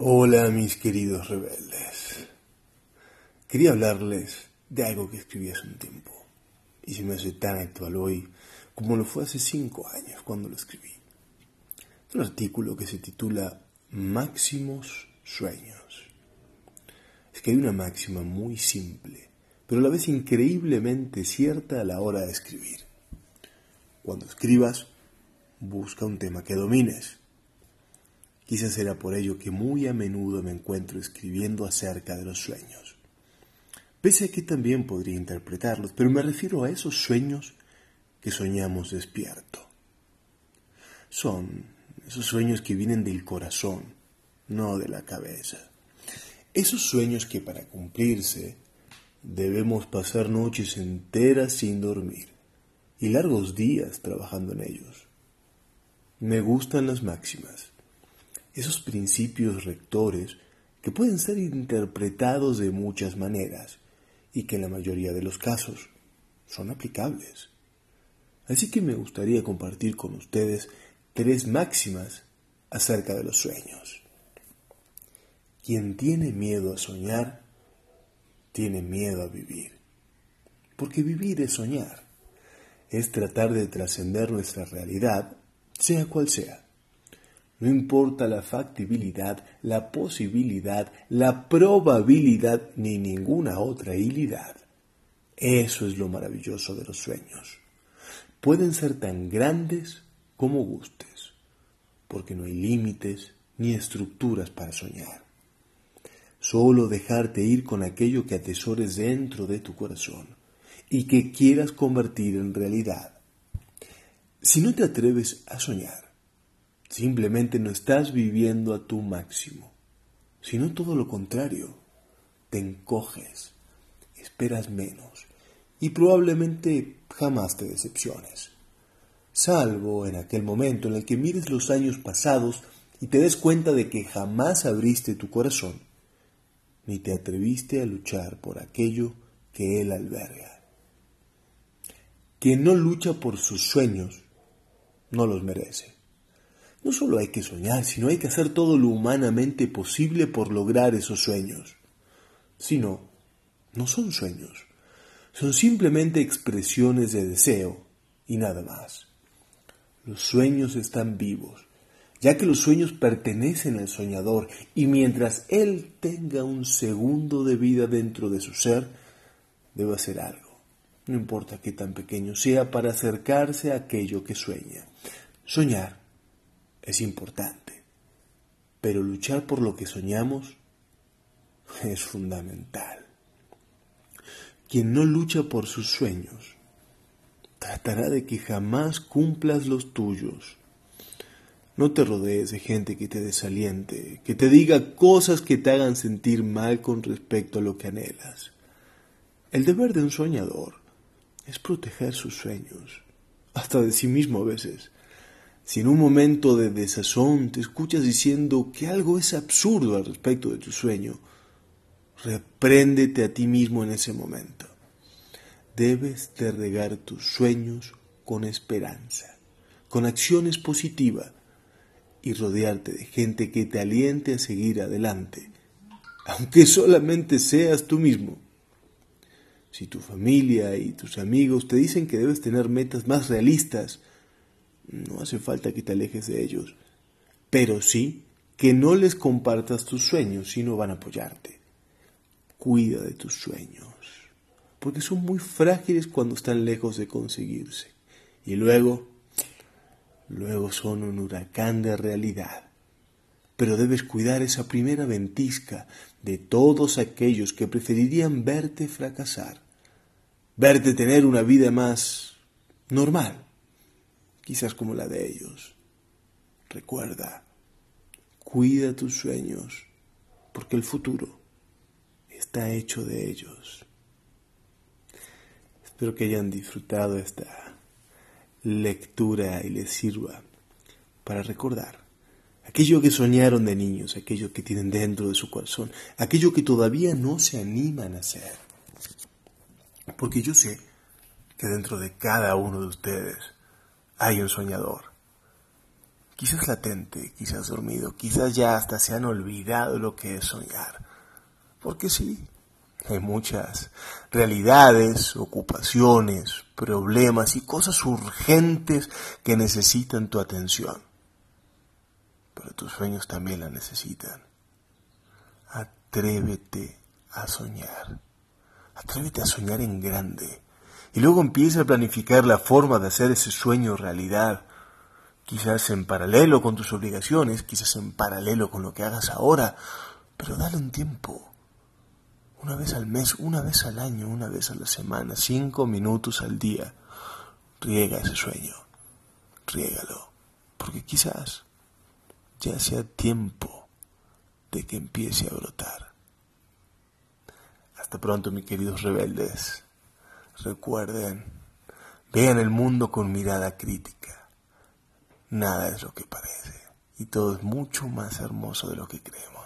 Hola mis queridos rebeldes. Quería hablarles de algo que escribí hace un tiempo y se me hace tan actual hoy como lo fue hace cinco años cuando lo escribí. Es un artículo que se titula Máximos Sueños. Es que hay una máxima muy simple, pero a la vez increíblemente cierta a la hora de escribir. Cuando escribas, busca un tema que domines Quizás será por ello que muy a menudo me encuentro escribiendo acerca de los sueños. Pese a que también podría interpretarlos, pero me refiero a esos sueños que soñamos despierto. Son esos sueños que vienen del corazón, no de la cabeza. Esos sueños que para cumplirse debemos pasar noches enteras sin dormir y largos días trabajando en ellos. Me gustan las máximas esos principios rectores que pueden ser interpretados de muchas maneras y que en la mayoría de los casos son aplicables. Así que me gustaría compartir con ustedes tres máximas acerca de los sueños. Quien tiene miedo a soñar, tiene miedo a vivir. Porque vivir es soñar, es tratar de trascender nuestra realidad, sea cual sea. No importa la factibilidad, la posibilidad, la probabilidad ni ninguna otra hilidad. Eso es lo maravilloso de los sueños. Pueden ser tan grandes como gustes, porque no hay límites ni estructuras para soñar. Solo dejarte ir con aquello que atesores dentro de tu corazón y que quieras convertir en realidad. Si no te atreves a soñar, Simplemente no estás viviendo a tu máximo, sino todo lo contrario. Te encoges, esperas menos y probablemente jamás te decepciones. Salvo en aquel momento en el que mires los años pasados y te des cuenta de que jamás abriste tu corazón, ni te atreviste a luchar por aquello que él alberga. Quien no lucha por sus sueños, no los merece. No solo hay que soñar, sino hay que hacer todo lo humanamente posible por lograr esos sueños. Si no, no son sueños, son simplemente expresiones de deseo y nada más. Los sueños están vivos, ya que los sueños pertenecen al soñador y mientras él tenga un segundo de vida dentro de su ser, debe hacer algo, no importa qué tan pequeño sea, para acercarse a aquello que sueña. Soñar es importante, pero luchar por lo que soñamos es fundamental. Quien no lucha por sus sueños tratará de que jamás cumplas los tuyos. No te rodees de gente que te desaliente, que te diga cosas que te hagan sentir mal con respecto a lo que anhelas. El deber de un soñador es proteger sus sueños, hasta de sí mismo a veces. Si en un momento de desazón te escuchas diciendo que algo es absurdo al respecto de tu sueño, repréndete a ti mismo en ese momento. Debes de regar tus sueños con esperanza, con acciones positivas y rodearte de gente que te aliente a seguir adelante, aunque solamente seas tú mismo. Si tu familia y tus amigos te dicen que debes tener metas más realistas, no hace falta que te alejes de ellos, pero sí que no les compartas tus sueños si no van a apoyarte. Cuida de tus sueños, porque son muy frágiles cuando están lejos de conseguirse. Y luego, luego son un huracán de realidad. Pero debes cuidar esa primera ventisca de todos aquellos que preferirían verte fracasar, verte tener una vida más normal quizás como la de ellos. Recuerda, cuida tus sueños, porque el futuro está hecho de ellos. Espero que hayan disfrutado esta lectura y les sirva para recordar aquello que soñaron de niños, aquello que tienen dentro de su corazón, aquello que todavía no se animan a hacer. Porque yo sé que dentro de cada uno de ustedes hay un soñador quizás latente, quizás dormido, quizás ya hasta se han olvidado lo que es soñar. Porque sí, hay muchas realidades, ocupaciones, problemas y cosas urgentes que necesitan tu atención. Pero tus sueños también la necesitan. Atrévete a soñar. Atrévete a soñar en grande. Y luego empieza a planificar la forma de hacer ese sueño realidad quizás en paralelo con tus obligaciones, quizás en paralelo con lo que hagas ahora, pero dale un tiempo. Una vez al mes, una vez al año, una vez a la semana, cinco minutos al día. Riega ese sueño, riégalo, porque quizás ya sea tiempo de que empiece a brotar. Hasta pronto, mis queridos rebeldes. Recuerden, vean el mundo con mirada crítica Nada es lo que parece y todo es mucho más hermoso de lo que creemos.